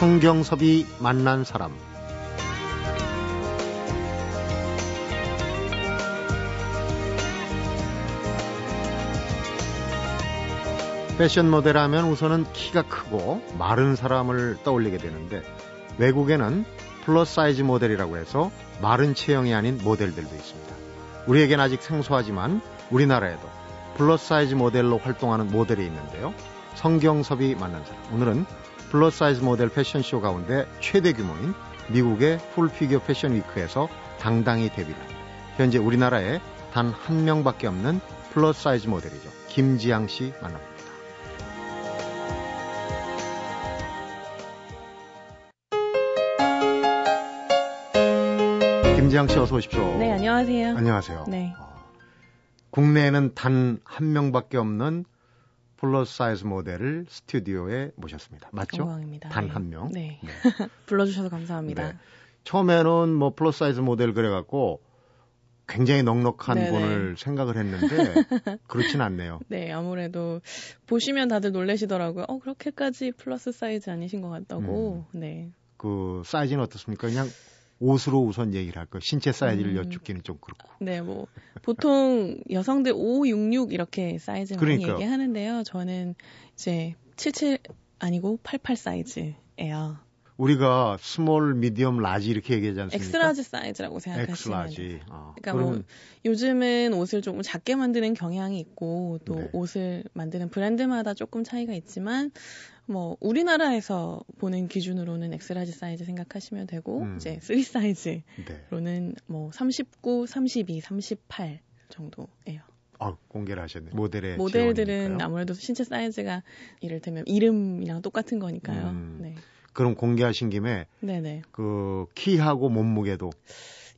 성경섭이 만난 사람 패션 모델 하면 우선은 키가 크고 마른 사람을 떠올리게 되는데 외국에는 플러스 사이즈 모델이라고 해서 마른 체형이 아닌 모델들도 있습니다. 우리에겐 아직 생소하지만 우리나라에도 플러스 사이즈 모델로 활동하는 모델이 있는데요. 성경섭이 만난 사람. 오늘은 플러스 사이즈 모델 패션쇼 가운데 최대 규모인 미국의 Full Figure Fashion Week에서 당당히 데뷔를 합니다. 현재 우리나라에 단 한 명밖에 없는 플러스 사이즈 모델이죠. 김지양 씨 만납니다. 김지양 씨 어서 오십시오. 네, 안녕하세요. 안녕하세요. 네. 어, 국내에는 단 한 명밖에 없는 플러스 사이즈 모델을 스튜디오에 모셨습니다. 맞죠? 영광입니다. 단 네. 한 명. 네. 네. 불러주셔서 감사합니다. 네. 처음에는 뭐 플러스 사이즈 모델 그래갖고 굉장히 넉넉한 네네. 분을 생각을 했는데 그렇진 않네요. 네, 아무래도 보시면 다들 놀라시더라고요. 어, 그렇게까지 플러스 사이즈 아니신 것 같다고. 음. 네. 그 사이즈는 어떻습니까? 그냥 옷으로 우선 얘기를 할 거. 신체 사이즈를 음. 여쭙기는 좀 그렇고. 네, 뭐 보통 여성들 5, 6, 6 이렇게 사이즈 많이 그러니까요. 얘기하는데요. 저는 이제 77 아니고 88 사이즈예요. 우리가 small, medium, large 이렇게 얘기하지 않습니까? X-large 사이즈라고 생각하시면. X-large. 아, 그러니까 그러면 뭐 요즘은 옷을 조금 작게 만드는 경향이 있고 또 네. 옷을 만드는 브랜드마다 조금 차이가 있지만 뭐 우리나라에서 보는 기준으로는 X-large 사이즈 생각하시면 되고 음. 이제 3 사이즈로는 네. 뭐 39, 32, 38 정도예요. 아, 공개를 하셨네. 모델의 모델들은 지원이니까요. 아무래도 신체 사이즈가 이를테면 이름이랑 똑같은 거니까요. 음. 네. 그럼 공개하신 김에 네네. 그 키하고 몸무게도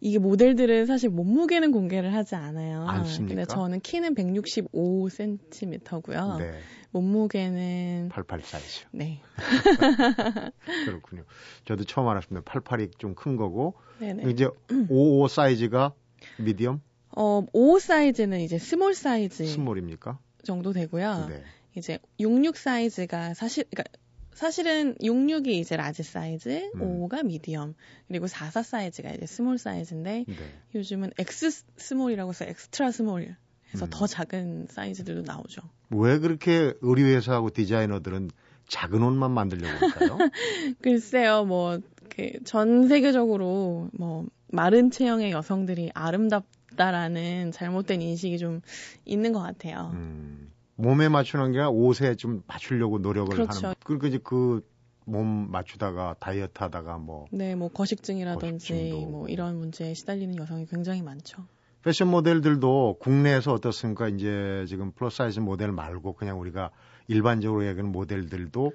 이게 모델들은 사실 몸무게는 공개를 하지 않아요. 않습니까? 근데 저는 키는 165cm고요. 네, 몸무게는 88 사이즈. 네. 그렇군요. 저도 처음 알았습니다. 88이 좀 큰 거고 네네. 이제 55 사이즈가 medium 어, 5 사이즈는 이제 small 사이즈 small입니까? 정도 되고요. 네. 이제 66 사이즈가 사실 그러니까 사실은 66이 이제 large 사이즈, 음. 5가 medium, 그리고 44 사이즈가 이제 small 사이즈인데 네. 요즘은 X small이라고 해서 extra small 해서 음. 더 작은 사이즈들도 나오죠. 왜 그렇게 의류 회사하고 디자이너들은 작은 옷만 만들려고 할까요? 글쎄요, 뭐, 그, 전 세계적으로, 뭐, 마른 체형의 여성들이 아름답다라는 잘못된 인식이 좀 있는 것 같아요. 음, 몸에 맞추는 게 아니라 옷에 좀 맞추려고 노력을 그렇죠. 하는. 그러니까 이제 그 몸 맞추다가 다이어트 하다가 뭐 네, 뭐, 거식증이라든지, 거식증도. 뭐, 이런 문제에 시달리는 여성이 굉장히 많죠. 패션 모델들도 국내에서 어떻습니까? 이제 지금 플러스 사이즈 모델 말고 그냥 우리가 일반적으로 얘기하는 모델들도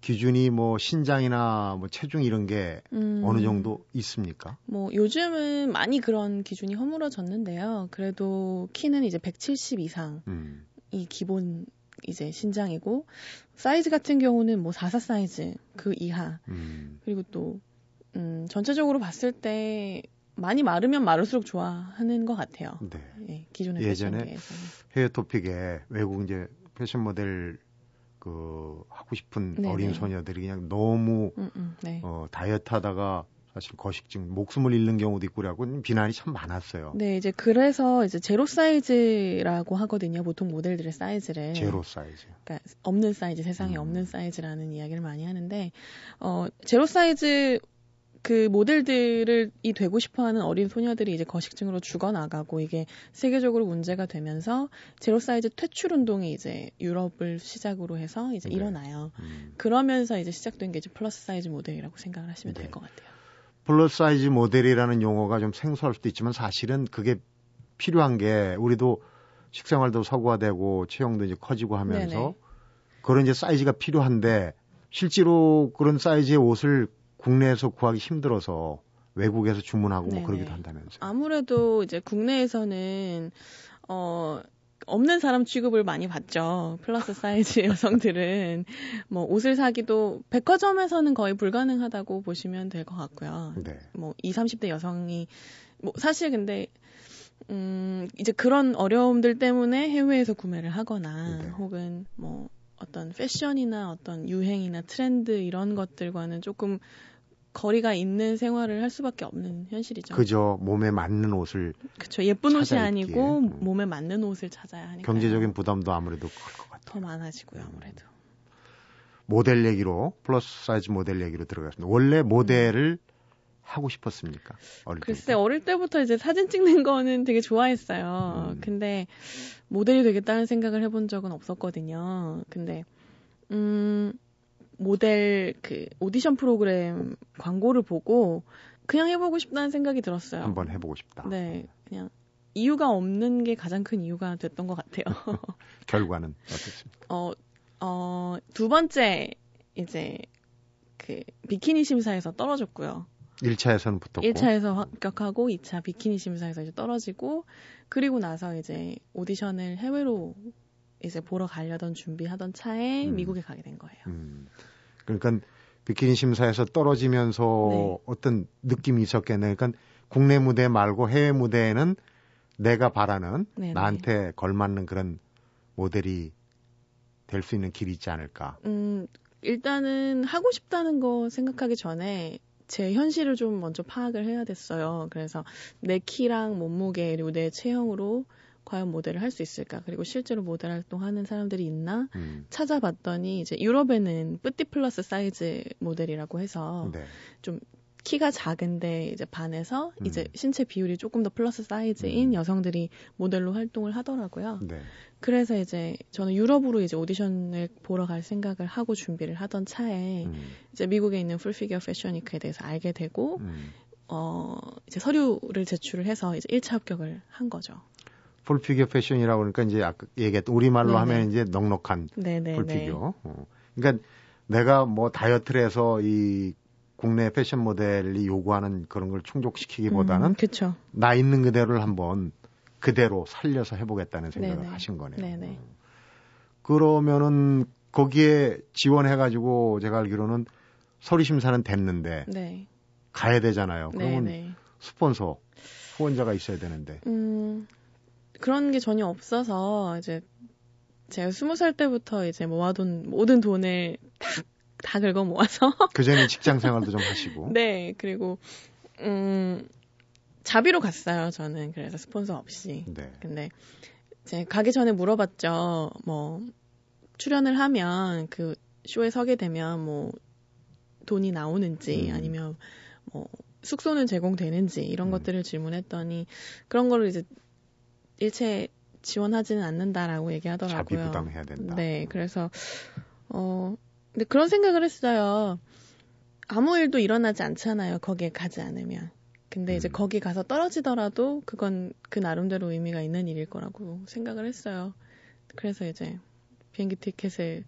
기준이 뭐 신장이나 뭐 체중 이런 게 음, 어느 정도 있습니까? 뭐, 요즘은 많이 그런 기준이 허물어졌는데요. 그래도 키는 이제 170 이상 이 음. 기본 이제 신장이고, 사이즈 같은 경우는 뭐, 44 사이즈 그 이하, 음. 그리고 또, 음, 전체적으로 봤을 때 많이 마르면 마를수록 좋아하는 것 같아요. 네. 예, 기존의 예전에. 해외 토픽에 외국 이제 패션 모델 그 하고 싶은 네네. 어린 소녀들이 그냥 너무 음, 음, 네. 어, 다이어트 하다가 사실 거식증, 목숨을 잃는 경우도 있고 그래갖고 비난이 참 많았어요. 네, 이제 그래서 이제 제로 사이즈라고 하거든요. 보통 모델들의 사이즈를. 제로 사이즈. 그러니까 없는 사이즈, 세상에 음. 없는 사이즈라는 이야기를 많이 하는데, 어, 제로 사이즈 그 모델들을 이 되고 싶어 하는 어린 소녀들이 이제 거식증으로 죽어나가고 이게 세계적으로 문제가 되면서 제로 사이즈 퇴출 운동이 이제 유럽을 시작으로 해서 이제 네. 일어나요. 음. 그러면서 이제 시작된 게 이제 플러스 사이즈 모델이라고 생각을 하시면 네. 될것 같아요. 플러스 사이즈 모델이라는 용어가 좀 생소할 수도 있지만 사실은 그게 필요한 게 우리도 식생활도 서구화되고 체형도 이제 커지고 하면서 네네. 그런 이제 사이즈가 필요한데 실제로 그런 사이즈의 옷을 국내에서 구하기 힘들어서 외국에서 주문하고 뭐 네네. 그러기도 한다면서요. 아무래도 이제 국내에서는 어 없는 사람 취급을 많이 받죠. 플러스 사이즈 여성들은 뭐 옷을 사기도 백화점에서는 거의 불가능하다고 보시면 될 것 같고요. 네. 뭐 20, 30대 여성이 뭐 사실 근데 음 이제 그런 어려움들 때문에 해외에서 구매를 하거나 네. 혹은 뭐 어떤 패션이나 어떤 유행이나 트렌드 이런 것들과는 조금 거리가 있는 생활을 할 수밖에 없는 현실이죠. 그죠. 몸에 맞는 옷을 그렇죠. 예쁜 옷이 아니고. 음. 몸에 맞는 옷을 찾아야 하니까 경제적인 부담도 아무래도 클 것 같아요. 더 많아지고요. 아무래도. 모델 얘기로 플러스 사이즈 모델 얘기로 들어갔습니다. 원래 모델을 하고 싶었습니까? 어릴 글쎄 때부터? 어릴 때부터 이제 사진 찍는 거는 되게 좋아했어요. 음. 근데 모델이 되겠다는 생각을 해본 적은 없었거든요. 근데 음 모델 그 오디션 프로그램 광고를 보고 그냥 해보고 싶다는 생각이 들었어요. 한번 해보고 싶다. 네, 그냥 이유가 없는 게 가장 큰 이유가 됐던 것 같아요. 결과는 어떻습니까? 어, 어, 두 번째, 이제, 그, 비키니 심사에서 떨어졌고요. 1차에서는 붙었고 1차에서 합격하고, 2차 비키니 심사에서 이제 떨어지고, 그리고 나서 이제 오디션을 해외로 이제 보러 가려던 준비하던 차에 음. 미국에 가게 된 거예요. 음. 그러니까 비키니 심사에서 떨어지면서 네. 어떤 느낌이 있었겠네요. 그러니까 국내 무대 말고 해외 무대에는 내가 바라는 네네. 나한테 걸맞는 그런 모델이 될 수 있는 길이 있지 않을까. 음, 일단은 하고 싶다는 거 생각하기 전에 제 현실을 좀 먼저 파악을 해야 됐어요. 그래서 내 키랑 몸무게 그리고 내 체형으로 과연 모델을 할 수 있을까? 그리고 실제로 모델 활동하는 사람들이 있나? 음. 찾아봤더니 이제 유럽에는 petite 플러스 사이즈 모델이라고 해서 네. 키가 작은데 이제 반해서 음. 이제 신체 비율이 조금 더 플러스 사이즈인 음. 여성들이 모델로 활동을 하더라고요. 네. 그래서 이제 저는 유럽으로 이제 오디션을 보러 갈 생각을 하고 준비를 하던 차에 음. 이제 미국에 있는 Full Figure Fashion Week에 대해서 알게 되고 음. 어 이제 서류를 제출을 해서 이제 1차 합격을 한 거죠. 풀피겨 패션이라고 그러니까 이제 아까 얘기했던 우리말로 네네. 하면 이제 넉넉한 네네. 풀피겨. 어. 그러니까 내가 뭐 다이어트를 해서 이 국내 패션 모델이 요구하는 그런 걸 충족시키기보다는 그렇죠. 나 있는 그대로를 한번 그대로 살려서 해보겠다는 생각을 네네. 하신 거네요. 네네. 어. 그러면은 거기에 지원해가지고 제가 알기로는 서류 심사는 됐는데 네. 가야 되잖아요. 그러면 네네. 스폰서 후원자가 있어야 되는데 음, 그런 게 전혀 없어서 이제 제가 스무 살 때부터 이제 모아둔 모든 돈을 다, 다 긁어 모아서 그 전에 직장 생활도 좀 하시고 네 그리고 음 자비로 갔어요 저는 그래서 스폰서 없이 네. 근데 제 가기 전에 물어봤죠 뭐 출연을 하면 그 쇼에 서게 되면 뭐 돈이 나오는지 음. 아니면 뭐 숙소는 제공되는지 이런 음. 것들을 질문했더니 그런 거를 이제 일체 지원하지는 않는다라고 얘기하더라고요. 자비 부담해야 된다. 네, 그래서 어 근데 그런 생각을 했어요. 아무 일도 일어나지 않잖아요. 거기에 가지 않으면. 근데 이제 음. 거기 가서 떨어지더라도 그건 그 나름대로 의미가 있는 일일 거라고 생각을 했어요. 그래서 이제 비행기 티켓을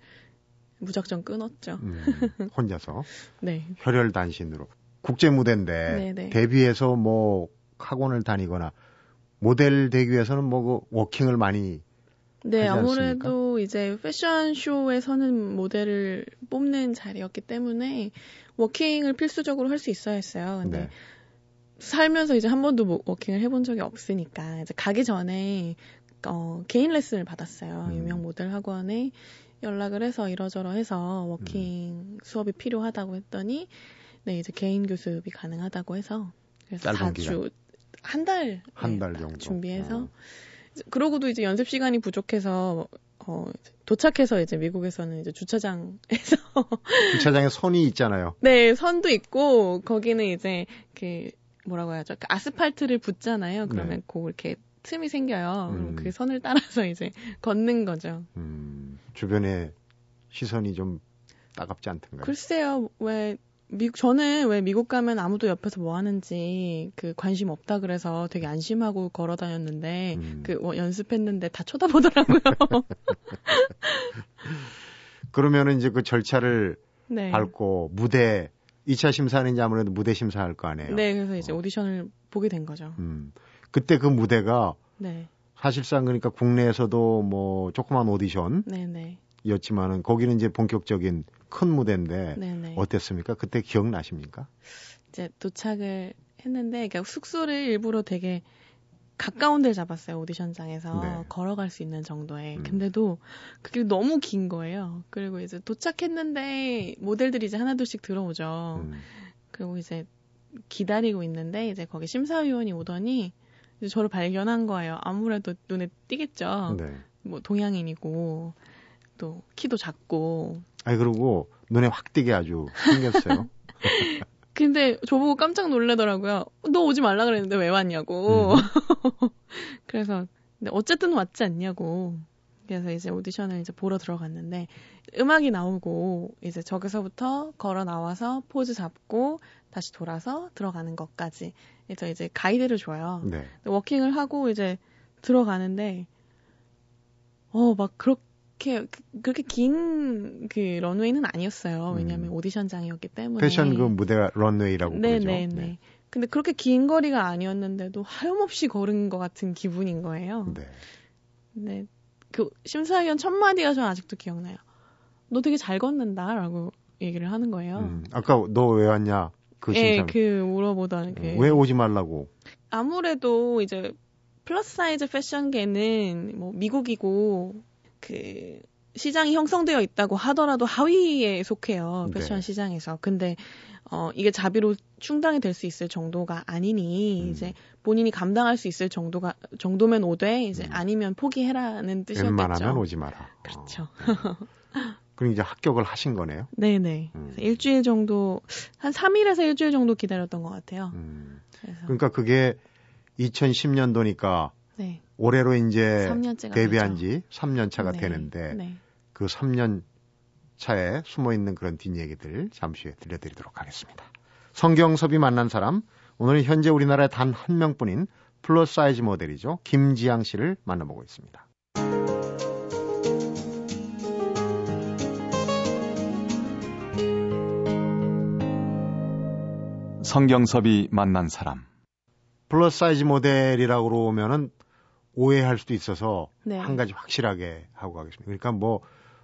무작정 끊었죠. 음, 혼자서 네. 혈혈단신으로 국제 무대인데. 데뷔해서 뭐 학원을 다니거나 모델 되기 위해서는 뭐 그 워킹을 많이 네, 아무래도 이제 패션쇼에서는 모델을 뽑는 자리였기 때문에 워킹을 필수적으로 할 수 있어야 했어요. 근데 네. 살면서 이제 한 번도 뭐 워킹을 해본 적이 없으니까 이제 가기 전에 어, 개인 레슨을 받았어요. 음. 유명 모델 학원에 연락을 해서 이러저러 해서 워킹 수업이 필요하다고 했더니 네 이제 개인 교습이 가능하다고 해서 그래서 짧은 4주 한 달 한 달 정도 준비해서 어. 그러고도 이제 연습 시간이 부족해서 어 도착해서 이제 미국에서는 이제 주차장에서 주차장에 선이 있잖아요. 네 선도 있고 거기는 이제 그 뭐라고 해야죠 그 아스팔트를 붓잖아요 그러면 네. 그 이렇게 틈이 생겨요 그럼 음. 그 선을 따라서 이제 걷는 거죠 음, 주변에 시선이 좀 따갑지 않던가요? 글쎄요 왜 미국 저는 왜 미국 가면 아무도 옆에서 뭐 하는지 그 관심 없다 그래서 되게 안심하고 걸어 다녔는데 음. 그 뭐 연습했는데 다 쳐다보더라고요 그러면은 이제 그 절차를 네. 밟고 무대 2차 심사는 이제 아무래도 무대 심사할 거 아니에요. 네, 그래서 이제 어. 오디션을 보게 된 거죠. 음. 그때 그 무대가 네, 사실상 그러니까 국내에서도 뭐 조그만 오디션이었지만은 네, 네, 거기는 이제 본격적인 큰 무대인데 네, 네. 어땠습니까? 그때 기억나십니까? 이제 도착을 했는데, 그러니까 숙소를 일부러 되게 가까운 데를 잡았어요 오디션장에서 네. 걸어갈 수 있는 정도에 음. 근데도 그게 너무 긴 거예요 그리고 이제 도착했는데 모델들이 이제 하나둘씩 들어오죠 음. 그리고 이제 기다리고 있는데 이제 거기 심사위원이 오더니 이제 저를 발견한 거예요 아무래도 눈에 띄겠죠 네. 뭐 동양인이고 또 키도 작고 아니 그리고 눈에 확 띄게 아주 생겼어요. 근데 저보고 깜짝 놀라더라고요. 너 오지 말라 그랬는데 왜 왔냐고. 음. 그래서 근데 어쨌든 왔지 않냐고. 그래서 이제 오디션을 이제 보러 들어갔는데 음악이 나오고 이제 저기서부터 걸어 나와서 포즈 잡고 다시 돌아서 들어가는 것까지 그래서 이제 가이드를 줘요. 네. 워킹을 하고 이제 들어가는데 어 막 그렇게 그- 그렇게 긴 그 런웨이는 아니었어요. 왜냐하면 음. 오디션장이었기 때문에 패션 그 무대가 런웨이라고 네, 부르죠. 네, 네. 근데 그렇게 긴 거리가 아니었는데도 하염없이 걸은 것 같은 기분인 거예요. 네. 근데 그 심사위원 첫 마디가 전 아직도 기억나요. 너 되게 잘 걷는다라고 얘기를 하는 거예요. 음, 아까 너 왜 왔냐? 그 예, 심사. 그 물어보던 그 왜 오지 말라고? 아무래도 이제 플러스 사이즈 패션계는 뭐 미국이고 그 시장이 형성되어 있다고 하더라도 하위에 속해요 패션 네. 시장에서 근데 어 이게 자비로 충당이 될 수 있을 정도가 아니니 음. 이제 본인이 감당할 수 있을 정도가 정도면 오되 이제 음. 아니면 포기해라는 뜻이었겠죠. 웬만하면 오지 마라. 그렇죠. 어, 네. 그럼 이제 합격을 하신 거네요. 네네. 음. 그래서 일주일 정도 한 3일에서 일주일 정도 기다렸던 것 같아요. 음. 그러니까 그게 2010년도니까 네 올해로 이제 3년째가 데뷔한. 지 3년 차가 네. 되는데 네. 그 3년 차에 숨어 있는 그런 뒷얘기들 잠시 후에 들려드리도록 하겠습니다. 성경섭이 만난 사람 오늘은 현재 우리나라에 단 한 명뿐인 플러스 사이즈 모델이죠. 김지양 씨를 만나보고 있습니다. 성경섭이 만난 사람. 플러스 사이즈 모델이라고 그러면은 오해할 수도 있어서 네. 한 가지 확실하게 하고 가겠습니다. 그러니까 뭐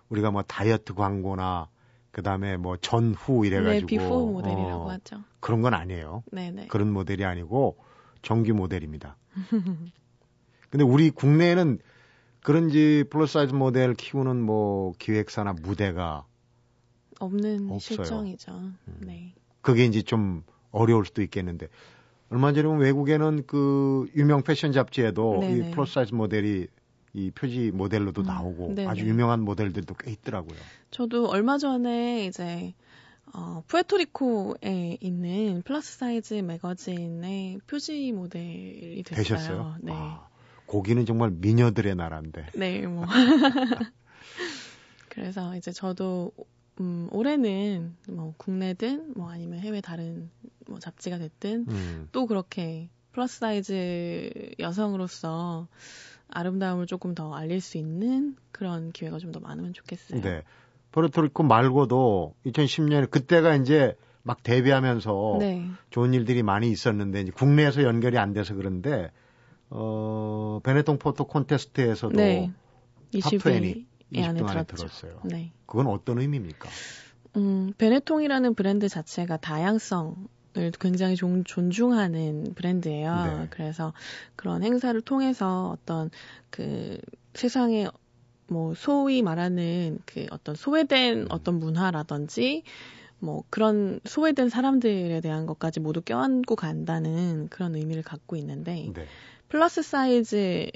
우리가 뭐 다이어트 광고나 그다음에 뭐 전후 이래가지고 네, 비포 모델이라고 어, 하죠. 그런 건 아니에요. 네네. 그런 모델이 아니고 정규 모델입니다. 근데 우리 국내에는 그런지 플러스 사이즈 모델 키우는 뭐 기획사나 무대가 없는 없어요. 음. 실정이죠. 네. 그게 이제 좀 어려울 수도 있겠는데 얼마 전에 외국에는 그 유명 패션 잡지에도 네네. 이 플러스 사이즈 모델이 이 표지 모델로도 음, 나오고 네네. 아주 유명한 모델들도 꽤 있더라고요. 저도 얼마 전에 이제 어, 푸에토리코에 있는 플러스 사이즈 매거진의 표지 모델이 됐어요. 되셨어요? 네. 아, 거기는 정말 미녀들의 나라인데. 네, 뭐. 그래서 이제 저도 음, 올해는 뭐 국내든 뭐 아니면 해외 다른 뭐 잡지가 됐든 음, 또 그렇게 플러스 사이즈 여성으로서 아름다움을 조금 더 알릴 수 있는 그런 기회가 좀 더 많으면 좋겠어요. 네. 포르토리코 말고도 2010년에 그때가 이제 막 데뷔하면서 네. 좋은 일들이 많이 있었는데 이제 국내에서 연결이 안 돼서 그런데 어 베네통 포토 콘테스트에서도 네. top 20, 20위 20등 안에 안에. 들었어요. 네. 그건 어떤 의미입니까? 음, 베네통이라는 브랜드 자체가 다양성 을 굉장히 존, 존중하는 브랜드예요. 네. 그래서 그런 행사를 통해서 어떤 그 세상에 뭐 소위 말하는 그 어떤 소외된 음. 어떤 문화라든지 뭐 그런 소외된 사람들에 대한 것까지 모두 껴안고 간다는 그런 의미를 갖고 있는데 네. 플러스 사이즈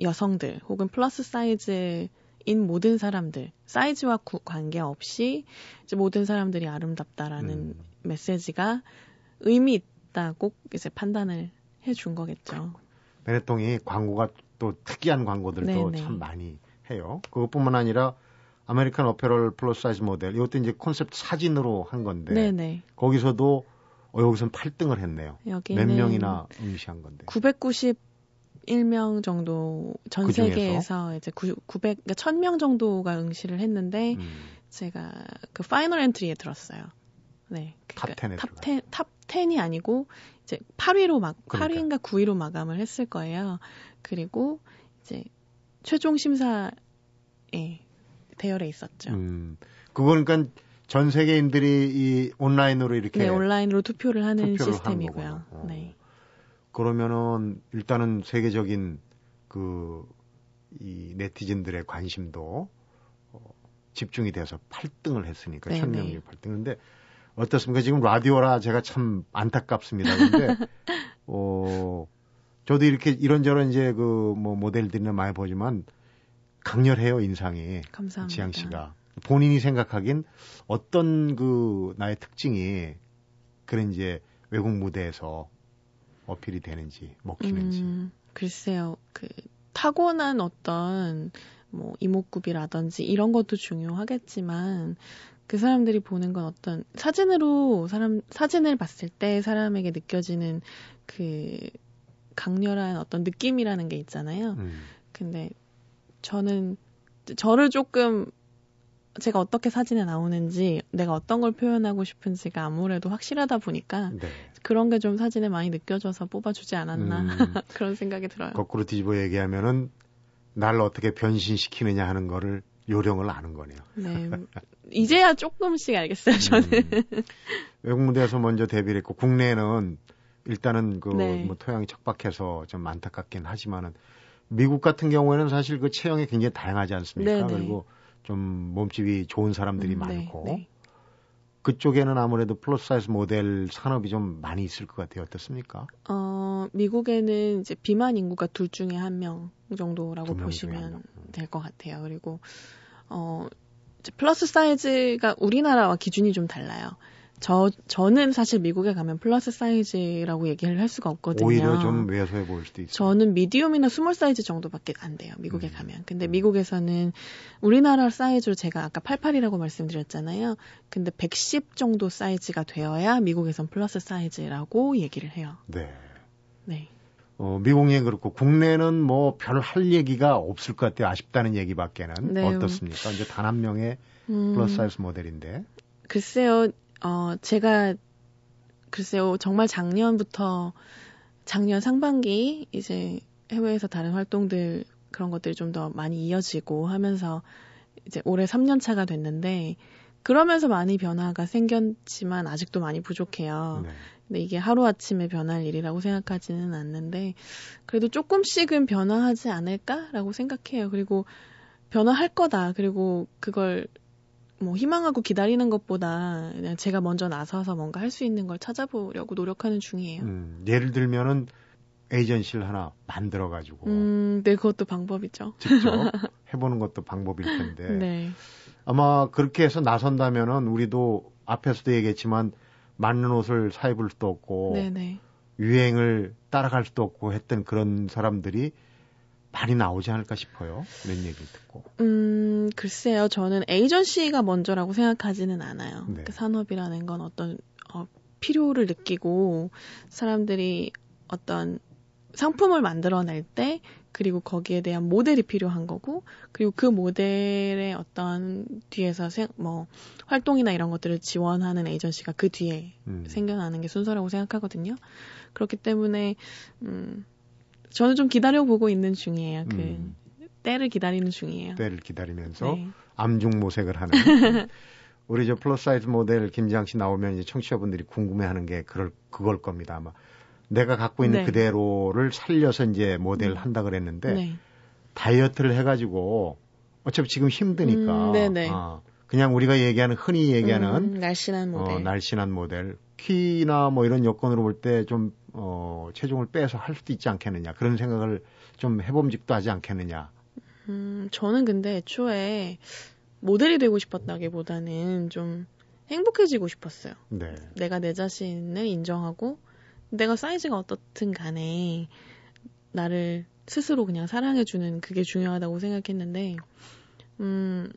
여성들 혹은 플러스 사이즈 인 모든 사람들 사이즈와 구- 관계없이 이제 모든 사람들이 아름답다라는 음. 메시지가 의미 있다고 이제 판단을 해준 거겠죠. 베네통이 광고가 또 특이한 광고들도 네네. 참 많이 해요. 그것뿐만 아니라 아메리칸 어페럴 플러스 사이즈 모델 이것도 이제 콘셉트 사진으로 한 건데 네네. 거기서도 어, 여기서는 8등을 했네요. 몇 명이나 응시한 건데. 991명 정도 전 그? 세계에서 이제 9, 900 그러니까 1000명 정도가 응시를 했는데 음, 제가 그 final entry에 들었어요. 네. top 10에 top 10, top 10이 아니고 이제 8위로 막 그러니까. 8위인가 9위로 마감을 했을 거예요. 그리고 이제 최종 심사에 대열에 있었죠. 음, 그거는 그러니까 전 세계인들이 이 온라인으로 이렇게 네, 온라인으로 투표를 하는 투표를 시스템이고요. 어. 네. 그러면은 일단은 세계적인 그 이 네티즌들의 관심도 어, 집중이 돼서 8등을 했으니까 네, 천명률 네. 8등. 근데 어떻습니까? 지금 라디오라 제가 참 안타깝습니다. 근데 어 저도 이렇게 이런저런 이제 그 뭐 모델들이나 많이 보지만 강렬해요 인상이 감사합니다. 지양 씨가 본인이 생각하긴 어떤 그 나의 특징이 그런 이제 외국 무대에서 어필이 되는지 먹히는지 음, 글쎄요. 그 타고난 어떤 뭐 이목구비라든지 이런 것도 중요하겠지만 그 사람들이 보는 건 어떤 사진으로 사람 사진을 봤을 때 사람에게 느껴지는 그 강렬한 어떤 느낌이라는 게 있잖아요. 음, 근데 저는 저를 조금 제가 어떻게 사진에 나오는지 내가 어떤 걸 표현하고 싶은지가 아무래도 확실하다 보니까 네. 그런 게 좀 사진에 많이 느껴져서 뽑아주지 않았나 음, 그런 생각이 들어요. 거꾸로 뒤집어 얘기하면은 날 어떻게 변신시키느냐 하는 거를 요령을 아는 거네요. 네. 이제야 조금씩 알겠어요, 저는. 음, 외국 무대에서 먼저 데뷔를 했고 국내에는 일단은 그 네. 뭐 토양이 척박해서 좀 안타깝긴 하지만은 미국 같은 경우에는 사실 그 체형이 굉장히 다양하지 않습니까? 네, 네. 그리고 좀 몸집이 좋은 사람들이 음, 네, 많고 네. 그쪽에는 아무래도 플러스 사이즈 모델 산업이 좀 많이 있을 것 같아요. 어떻습니까? 어, 미국에는 이제 비만 인구가 둘 중에 한 명 정도라고 보시면 명. 될것 같아요. 그리고, 어, 플러스 사이즈가 우리나라와 기준이 좀 달라요. 저, 저는 사실 미국에 가면 플러스 사이즈라고 얘기를 할 수가 없거든요. 오히려 좀 왜소해 보일 수도 있어요. 저는 medium이나 small 사이즈 정도밖에 안 돼요. 미국에 음. 가면. 근데 음. 미국에서는 우리나라 사이즈로 제가 아까 88이라고 말씀드렸잖아요. 근데 110 정도 사이즈가 되어야 미국에선 플러스 사이즈라고 얘기를 해요. 네. 네. 어, 미국에 그렇고 국내는 뭐 별 할 얘기가 없을 것 같아요. 아쉽다는 얘기밖에는 네. 어떻습니까? 이제 단 한 명의 음, 플러스 사이즈 모델인데. 글쎄요, 어, 제가, 글쎄요, 정말 작년부터, 작년 상반기, 이제 해외에서 다른 활동들, 그런 것들이 좀 더 많이 이어지고 하면서, 이제 올해 3년 차가 됐는데, 그러면서 많이 변화가 생겼지만, 아직도 많이 부족해요. 네. 근데 이게 하루아침에 변할 일이라고 생각하지는 않는데, 그래도 조금씩은 변화하지 않을까라고 생각해요. 그리고 변화할 거다. 그리고 그걸 뭐 희망하고 기다리는 것보다 그냥 제가 먼저 나서서 뭔가 할 수 있는 걸 찾아보려고 노력하는 중이에요. 음, 예를 들면은 에이전시를 하나 만들어 가지고 음, 네, 그것도 방법이죠. 직접 해보는 것도 방법일 텐데 네. 아마 그렇게 해서 나선다면은 우리도 앞에서도 얘기했지만 맞는 옷을 사 입을 수도 없고 네네. 유행을 따라갈 수도 없고 했던 그런 사람들이 많이 나오지 않을까 싶어요. 이런 얘기를 듣고. 음, 글쎄요. 저는 에이전시가 먼저라고 생각하지는 않아요. 네. 그 산업이라는 건 어떤 어, 필요를 느끼고 사람들이 어떤 상품을 만들어낼 때 그리고 거기에 대한 모델이 필요한 거고 그리고 그 모델의 어떤 뒤에서 생, 뭐 활동이나 이런 것들을 지원하는 에이전시가 그 뒤에 음. 생겨나는 게 순서라고 생각하거든요. 그렇기 때문에 음 저는 좀 기다려 보고 있는 중이에요. 그 음, 때를 기다리는 중이에요. 때를 기다리면서 네. 암중 모색을 하는 우리 저 플러스 사이즈 모델 김지향 씨 나오면 이제 청취자분들이 궁금해하는 게 그럴 그걸 겁니다 아마 내가 갖고 있는 네. 그대로를 살려서 이제 모델을 음. 한다 그랬는데 네. 다이어트를 해가지고 어차피 지금 힘드니까 음, 네네. 아, 그냥 우리가 얘기하는 흔히 얘기하는 음, 날씬한 모델. 어, 날씬한 모델 키나 뭐 이런 여건으로 볼 때 좀 어, 체중을 빼서 할 수도 있지 않겠느냐 그런 생각을 좀 해봄직도 하지 않겠느냐 음, 저는 근데 애초에 모델이 되고 싶었다기보다는 좀 행복해지고 싶었어요. 네. 내가 내 자신을 인정하고 내가 사이즈가 어떻든 간에 나를 스스로 그냥 사랑해주는 그게 중요하다고 생각했는데, 음,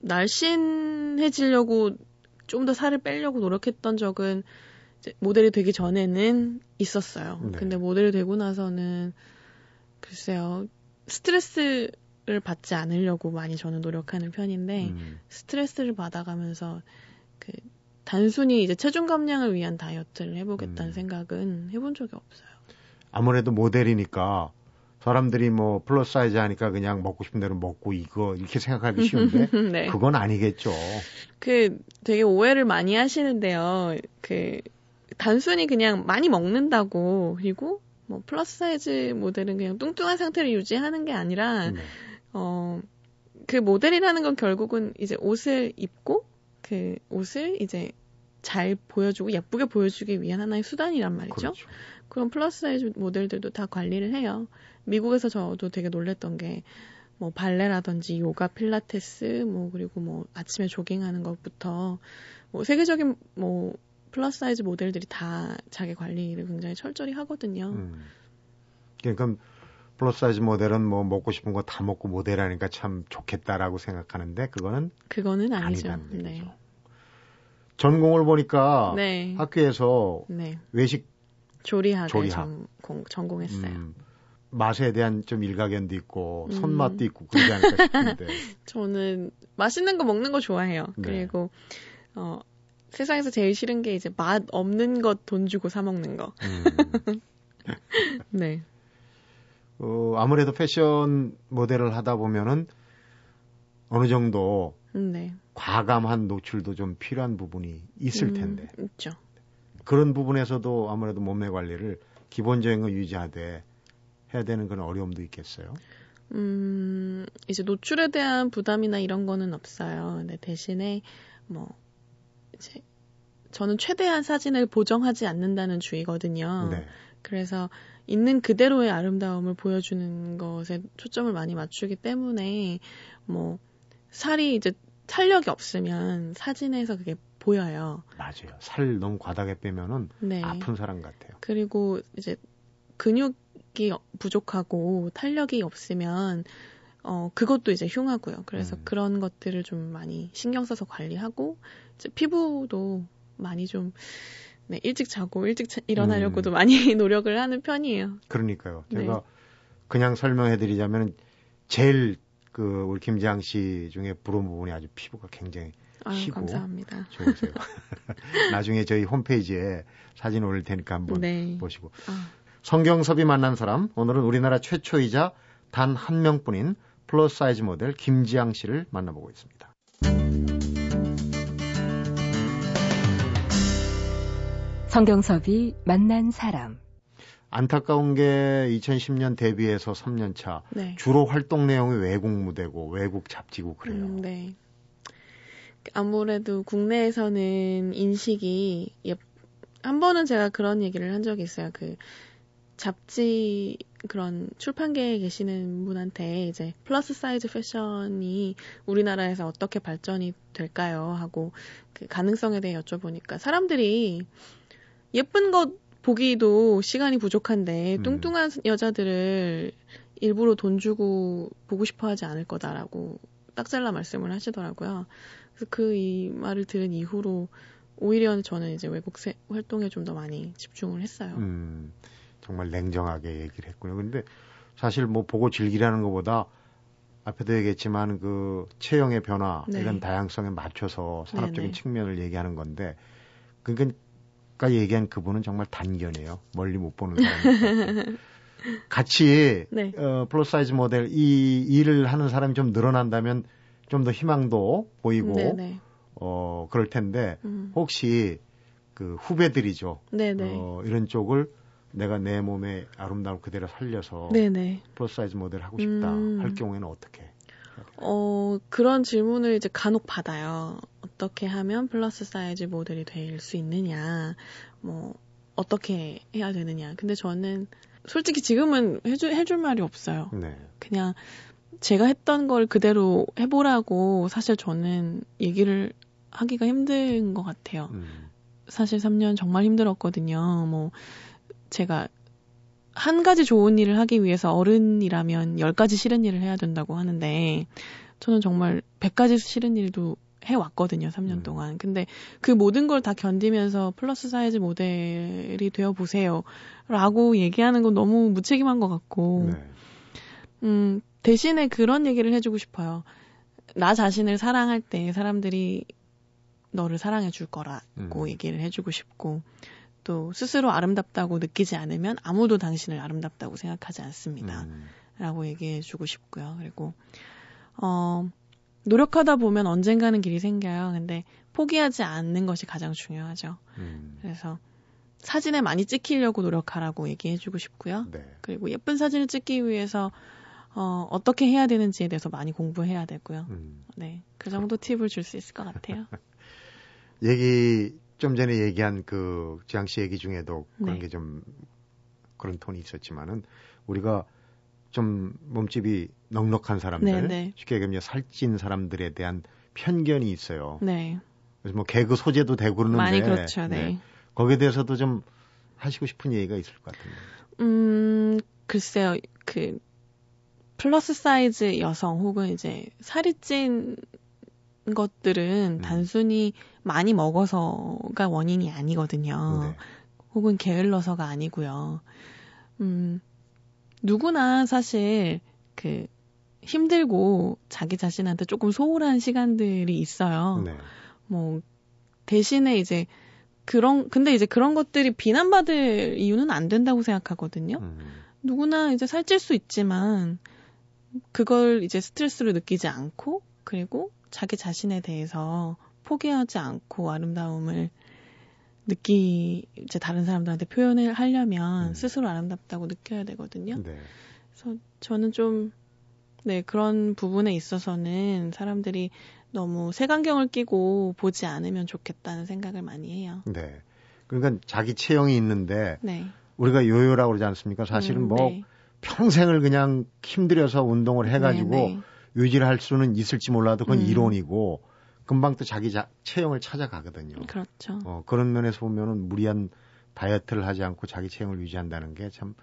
날씬해지려고 좀 더 살을 빼려고 노력했던 적은 모델이 되기 전에는 있었어요. 네. 근데 모델이 되고 나서는 글쎄요, 스트레스를 받지 않으려고 많이 저는 노력하는 편인데, 음, 스트레스를 받아가면서 그 단순히 이제 체중 감량을 위한 다이어트를 해보겠다는 음. 생각은 해본 적이 없어요. 아무래도 모델이니까 사람들이 뭐 플러스 사이즈 하니까 그냥 먹고 싶은 대로 먹고 이거 이렇게 생각하기 쉬운데 네. 그건 아니겠죠. 그 되게 오해를 많이 하시는데요. 그 단순히 그냥 많이 먹는다고 그리고 뭐 플러스 사이즈 모델은 그냥 뚱뚱한 상태를 유지하는 게 아니라 네. 어, 그 모델이라는 건 결국은 이제 옷을 입고 그 옷을 이제 잘 보여주고 예쁘게 보여주기 위한 하나의 수단이란 말이죠. 그렇죠. 그런 플러스 사이즈 모델들도 다 관리를 해요. 미국에서 저도 되게 놀랬던 게, 뭐, 발레라든지 요가, 필라테스, 뭐, 그리고 뭐, 아침에 조깅하는 것부터, 뭐, 세계적인 뭐, 플러스 사이즈 모델들이 다 자기 관리를 굉장히 철저히 하거든요. 음. 그러니까 플러스 사이즈 모델은 뭐 먹고 싶은 거 다 먹고 모델하니까 참 좋겠다라고 생각하는데 그거는 그거는 아니죠. 네. 전공을 보니까 네. 학교에서 네. 외식 조리학을 조리학. 전공, 전공했어요. 음, 맛에 대한 좀 일가견도 있고 음. 손맛도 있고 그러지 않을까 싶은데 저는 맛있는 거 먹는 거 좋아해요. 네. 그리고, 어, 세상에서 제일 싫은 게 이제 맛 없는 것 돈 주고 사 먹는 거. 음, 네. 어, 아무래도 패션 모델을 하다 보면은 어느 정도 네. 과감한 노출도 좀 필요한 부분이 있을 음, 텐데 있죠. 그런 부분에서도 아무래도 몸매 관리를 기본적인 거 유지하되 해야 되는 그런 어려움도 있겠어요. 음, 이제 노출에 대한 부담이나 이런 거는 없어요. 근데 대신에 뭐이 제 저는 최대한 사진을 보정하지 않는다는 주의거든요. 네. 그래서 있는 그대로의 아름다움을 보여주는 것에 초점을 많이 맞추기 때문에 뭐 살이 이제 탄력이 없으면 사진에서 그게 보여요. 맞아요. 살 너무 과다하게 빼면은 네. 아픈 사람 같아요. 그리고 이제 근육이 부족하고 탄력이 없으면 어 그것도 이제 흉하고요. 그래서 음. 그런 것들을 좀 많이 신경 써서 관리하고 이제 피부도 많이 좀 네, 일찍 자고 일찍 차- 일어나려고도 음. 많이 노력을 하는 편이에요. 그러니까요. 네. 제가 그냥 설명해 드리자면 제일 그 우리 김지향 씨 중에 부러운 부분이 아주 피부가 굉장히 아유, 희고. 감사합니다. 좋으세요. 나중에 저희 홈페이지에 사진 올릴 테니까 한번 네. 보시고. 아, 성경섭이 만난 사람, 오늘은 우리나라 최초이자 단 한 명뿐인 플러스 사이즈 모델 김지향 씨를 만나보고 있습니다. 성경섭이 만난 사람. 안타까운 게 2010년 데뷔해서 3년 차 네. 주로 활동 내용이 외국 무대고 외국 잡지고 그래요. 음, 네. 아무래도 국내에서는 인식이 예, 한 번은 제가 그런 얘기를 한 적이 있어요. 그 잡지 그런 출판계에 계시는 분한테 이제 플러스 사이즈 패션이 우리나라에서 어떻게 발전이 될까요? 하고 그 가능성에 대해 여쭤보니까 사람들이 예쁜 것 보기도 시간이 부족한데 음. 뚱뚱한 여자들을 일부러 돈 주고 보고 싶어 하지 않을 거다라고 딱 잘라 말씀을 하시더라고요. 그래서 그 이 말을 들은 이후로 오히려 저는 이제 외국 세- 활동에 좀 더 많이 집중을 했어요. 음, 정말 냉정하게 얘기를 했군요. 근데 사실 뭐 보고 즐기라는 것보다 앞에도 얘기했지만 그 체형의 변화 네. 이런 다양성에 맞춰서 산업적인 네네. 측면을 얘기하는 건데 그러니까 얘기한 그분은 정말 단견이에요. 멀리 못 보는 사람. 같이 네. 어, 플러스 사이즈 모델 이 일을 하는 사람이 좀 늘어난다면 좀 더 희망도 보이고 네네. 어 그럴 텐데 음. 혹시 그 후배들이죠. 네네. 어, 이런 쪽을 내가 내 몸의 아름다움을 그대로 살려서 네네. 플러스 사이즈 모델 하고 싶다 음. 할 경우에는 어떻게? 어, 그런 질문을 이제 간혹 받아요. 어떻게 하면 플러스 사이즈 모델이 될 수 있느냐, 뭐, 어떻게 해야 되느냐. 근데 저는 솔직히 지금은 해줄, 해줄 말이 없어요. 네. 그냥 제가 했던 걸 그대로 해보라고 사실 저는 얘기를 하기가 힘든 것 같아요. 음, 사실 3년 정말 힘들었거든요. 뭐, 제가 한 가지 좋은 일을 하기 위해서 어른이라면 10가지 싫은 일을 해야 된다고 하는데, 저는 정말 100가지 싫은 일도 해왔거든요, 3년 음. 동안. 근데 그 모든 걸 다 견디면서 플러스 사이즈 모델이 되어 보세요. 라고 얘기하는 건 너무 무책임한 것 같고, 네. 음, 대신에 그런 얘기를 해주고 싶어요. 나 자신을 사랑할 때 사람들이 너를 사랑해 줄 거라고 음. 얘기를 해주고 싶고, 또 스스로 아름답다고 느끼지 않으면 아무도 당신을 아름답다고 생각하지 않습니다. 음, 라고 얘기해 주고 싶고요. 그리고, 어, 노력하다 보면 언젠가는 길이 생겨요. 근데 포기하지 않는 것이 가장 중요하죠. 음. 그래서 사진에 많이 찍히려고 노력하라고 얘기해 주고 싶고요. 네. 그리고 예쁜 사진을 찍기 위해서 어, 어떻게 해야 되는지에 대해서 많이 공부해야 되고요. 음. 네, 그 정도 팁을 줄 수 있을 것 같아요. 얘기 좀 전에 얘기한 그 지양 씨 얘기 중에도 그런 네. 게좀 그런 톤이 있었지만은 우리가 좀 몸집이 넉넉한 사람들, 네, 네. 쉽게 얘기하면 살찐 사람들에 대한 편견이 있어요. 네, 그래서 뭐 개그 소재도 되고 그러는데 많이 그렇죠. 네. 거기에 대해서도 좀 하시고 싶은 얘기가 있을 것 같은데. 음, 글쎄요, 그, 플러스 사이즈 여성 혹은 이제 살이 찐 것들은 음. 단순히 많이 먹어서가 원인이 아니거든요. 네. 혹은 게을러서가 아니고요. 음, 누구나 사실 그 힘들고 자기 자신한테 조금 소홀한 시간들이 있어요. 네. 뭐 대신에 이제 그런 근데 이제 그런 것들이 비난받을 이유는 안 된다고 생각하거든요. 음. 누구나 이제 살찔 수 있지만 그걸 이제 스트레스로 느끼지 않고 그리고 자기 자신에 대해서 포기하지 않고 아름다움을 느끼 이제 다른 사람들한테 표현을 하려면 음. 스스로 아름답다고 느껴야 되거든요. 네. 그래서 저는 좀, 네, 그런 부분에 있어서는 사람들이 너무 색안경을 끼고 보지 않으면 좋겠다는 생각을 많이 해요. 네. 그러니까 자기 체형이 있는데 네. 우리가 요요라고 그러지 않습니까? 사실은 음, 뭐 네. 평생을 그냥 힘들여서 운동을 해가지고 네, 네. 유지를 할 수는 있을지 몰라도 그건 음. 이론이고 금방 또 자기 자, 체형을 찾아가거든요. 그렇죠. 어, 그런 면에서 보면은 무리한 다이어트를 하지 않고 자기 체형을 유지한다는 게 참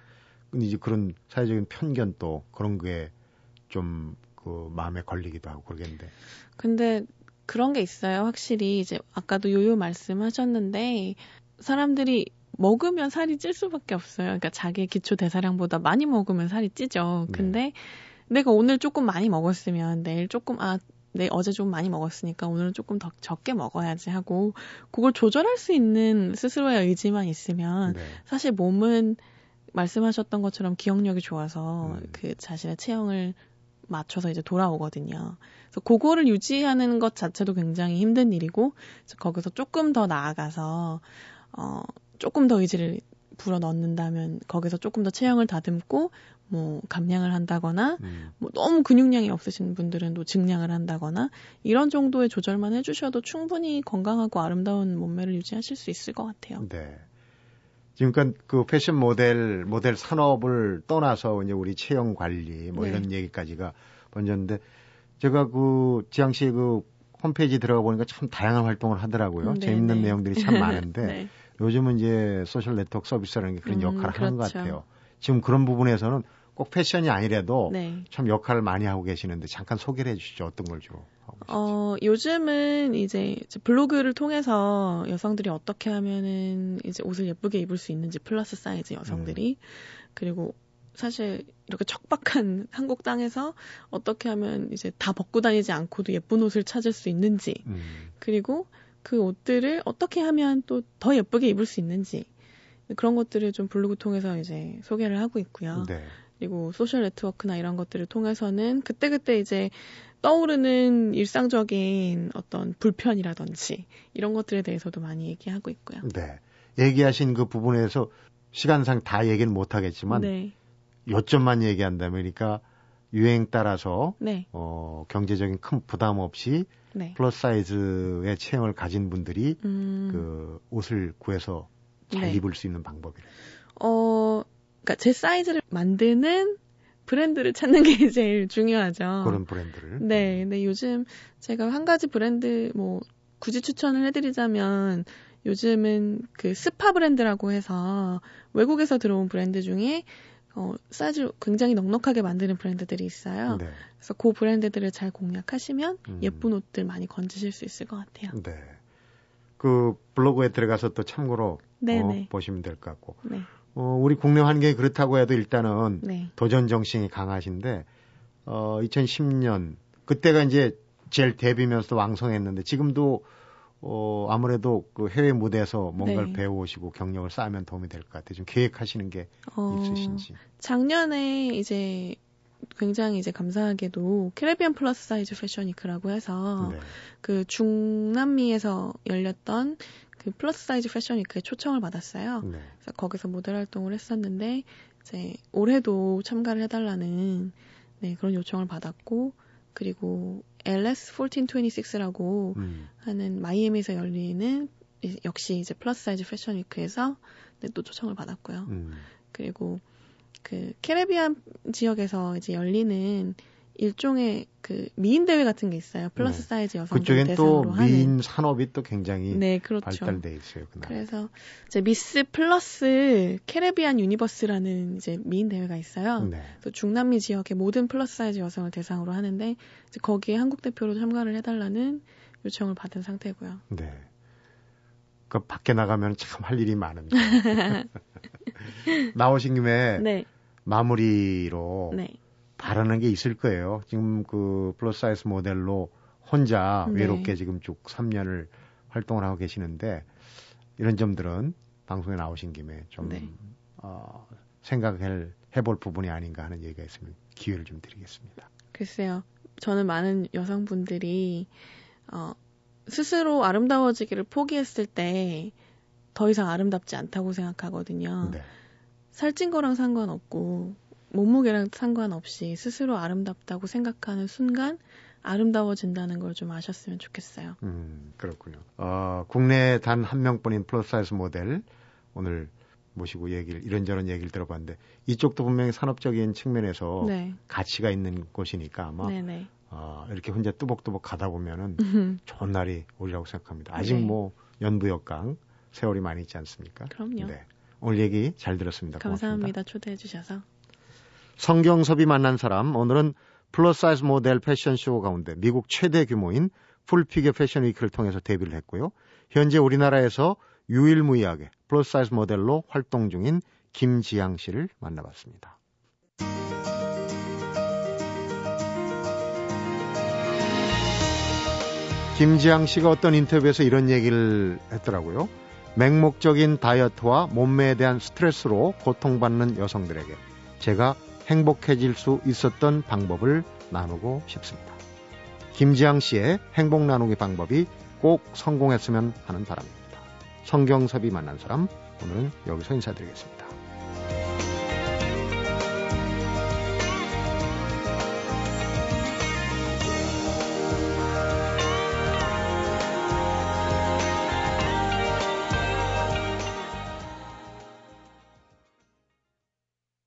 이제 그런 사회적인 편견 또 그런 게좀 그 마음에 걸리기도 하고 그러겠는데. 근데 그런 게 있어요. 확실히 이제 아까도 요요 말씀하셨는데 사람들이 먹으면 살이 찔 수밖에 없어요. 그러니까 자기의 기초 대사량보다 많이 먹으면 살이 찌죠. 네. 근데 내가 오늘 조금 많이 먹었으면 내일 조금 아, 내 어제 좀 많이 먹었으니까 오늘은 조금 더 적게 먹어야지 하고 그걸 조절할 수 있는 스스로의 의지만 있으면 네. 사실 몸은 말씀하셨던 것처럼 기억력이 좋아서 음. 그 자신의 체형을 맞춰서 이제 돌아오거든요. 그래서 그거를 유지하는 것 자체도 굉장히 힘든 일이고 거기서 조금 더 나아가서 어 조금 더 의지를 불어 넣는다면 거기서 조금 더 체형을 다듬고 뭐 감량을 한다거나 음. 뭐 너무 근육량이 없으신 분들은 또 증량을 한다거나 이런 정도의 조절만 해주셔도 충분히 건강하고 아름다운 몸매를 유지하실 수 있을 것 같아요. 네. 지금까지 그 패션 모델 모델 산업을 떠나서 이제 우리 체형 관리 뭐 네. 이런 얘기까지가 번졌는데 제가 그 지양 씨의 그 홈페이지 들어가 보니까 참 다양한 활동을 하더라고요. 네, 재밌는 네. 내용들이 참 많은데 네. 요즘은 이제 소셜 네트워크 서비스라는 게 그런 음, 역할을 하는 것 그렇죠. 같아요. 지금 그런 부분에서는 꼭 패션이 아니라도 네. 참 역할을 많이 하고 계시는데 잠깐 소개를 해주시죠. 어떤 걸 주로 하고 계시죠? 어, 요즘은 이제 블로그를 통해서 여성들이 어떻게 하면은 이제 옷을 예쁘게 입을 수 있는지 플러스 사이즈 여성들이 그리고 사실 이렇게 척박한 한국 땅에서 어떻게 하면 이제 다 벗고 다니지 않고도 예쁜 옷을 찾을 수 있는지 음, 그리고 그 옷들을 어떻게 하면 또 더 예쁘게 입을 수 있는지 그런 것들을 좀 블로그 통해서 이제 소개를 하고 있고요. 네. 그리고 소셜 네트워크나 이런 것들을 통해서는 그때그때 이제 떠오르는 일상적인 어떤 불편이라든지 이런 것들에 대해서도 많이 얘기하고 있고요. 네. 얘기하신 그 부분에서 시간상 다 얘기는 못 하겠지만 네. 요점만 얘기한다면 그러니까 유행 따라서 네. 어, 경제적인 큰 부담 없이 네. 플러스 사이즈의 체형을 가진 분들이 음, 그 옷을 구해서 잘 네. 입을 수 있는 방법이래. 어, 그니까 제 사이즈를 만드는 브랜드를 찾는 게 제일 중요하죠. 그런 브랜드를. 네, 근데 요즘 제가 한 가지 브랜드 뭐 굳이 추천을 해드리자면 요즘은 그 스파 브랜드라고 해서 외국에서 들어온 브랜드 중에 어, 사이즈를 굉장히 넉넉하게 만드는 브랜드들이 있어요. 네. 그래서 그 브랜드들을 잘 공략하시면 음. 예쁜 옷들 많이 건지실 수 있을 것 같아요. 네. 그 블로그에 들어가서 또 참고로 네, 어, 네. 보시면 될 것 같고. 네, 어, 우리 국내 환경이 그렇다고 해도 일단은 네, 도전 정신이 강하신데 어 2010년 그때가 이제 제일 데뷔면서 왕성했는데 지금도 어 아무래도 그 해외 무대에서 뭔가를 네. 배워오시고 경력을 쌓으면 도움이 될 것 같아요. 좀 계획하시는 게 어, 있으신지. 작년에 이제 굉장히 이제 감사하게도 Caribbean Plus Size Fashion Week라고 해서 네. 그 중남미에서 열렸던 그그 플러스 사이즈 fashion week에 초청을 받았어요. 네. 그래서 거기서 모델 활동을 했었는데 이제 올해도 참가를 해달라는 네, 그런 요청을 받았고 그리고 LS 1426라고 음. 하는 마이애미에서 열리는 이- 역시 이제 플러스 사이즈 fashion week에서 네, 또 초청을 받았고요. 음. 그리고 그 Caribbean 지역에서 이제 열리는 일종의 그 미인 대회 같은 게 있어요. 플러스 네. 사이즈 여성들 그쪽엔 또 대상으로 하는. 미인 산업이 또 굉장히 네, 그렇죠. 발달돼 있어요. 그날. 그래서 이제 Miss Plus Caribbean Universe라는 이제 미인 대회가 있어요. 네. 그래서 중남미 지역의 모든 플러스 사이즈 여성을 대상으로 하는데 이제 거기에 한국 대표로 참가를 해달라는 요청을 받은 상태고요. 네. 그 밖에 나가면 참 할 일이 많은데. 나오신 김에 네, 마무리로 네, 바라는 게 있을 거예요. 지금 그 플러스 사이즈 모델로 혼자 네. 외롭게 지금 쭉 3년을 활동을 하고 계시는데 이런 점들은 방송에 나오신 김에 좀 네. 어, 생각을 해볼 부분이 아닌가 하는 얘기가 있으면 기회를 좀 드리겠습니다. 글쎄요. 저는 많은 여성분들이 어, 스스로 아름다워지기를 포기했을 때 더 이상 아름답지 않다고 생각하거든요. 네. 살찐 거랑 상관없고 몸무게랑 상관없이 스스로 아름답다고 생각하는 순간 아름다워진다는 걸 좀 아셨으면 좋겠어요. 음, 그렇군요. 어, 국내 단 한 명뿐인 플러스 사이즈 모델 오늘 모시고 얘기를 이런저런 얘기를 들어봤는데 이쪽도 분명히 산업적인 측면에서 네, 가치가 있는 곳이니까 아마 네, 네. 어, 이렇게 혼자 뚜벅뚜벅 가다 보면은 좋은 날이 오리라고 생각합니다. 아직 네. 뭐 연부역강 세월이 많이 있지 않습니까? 그럼요. 네. 오늘 얘기 잘 들었습니다. 고맙습니다. 감사합니다. 초대해 주셔서. 성경섭이 만난 사람 오늘은 플러스 사이즈 모델 패션쇼 가운데 미국 최대 규모인 Full Figure Fashion Week를 통해서 데뷔를 했고요. 현재 우리나라에서 유일무이하게 플러스 사이즈 모델로 활동 중인 김지양 씨를 만나봤습니다. 김지양 씨가 어떤 인터뷰에서 이런 얘기를 했더라고요. 맹목적인 다이어트와 몸매에 대한 스트레스로 고통받는 여성들에게 제가 행복해질 수 있었던 방법을 나누고 싶습니다. 김지양 씨의 행복 나누기 방법이 꼭 성공했으면 하는 바람입니다. 성경섭이 만난 사람 오늘은 여기서 인사드리겠습니다.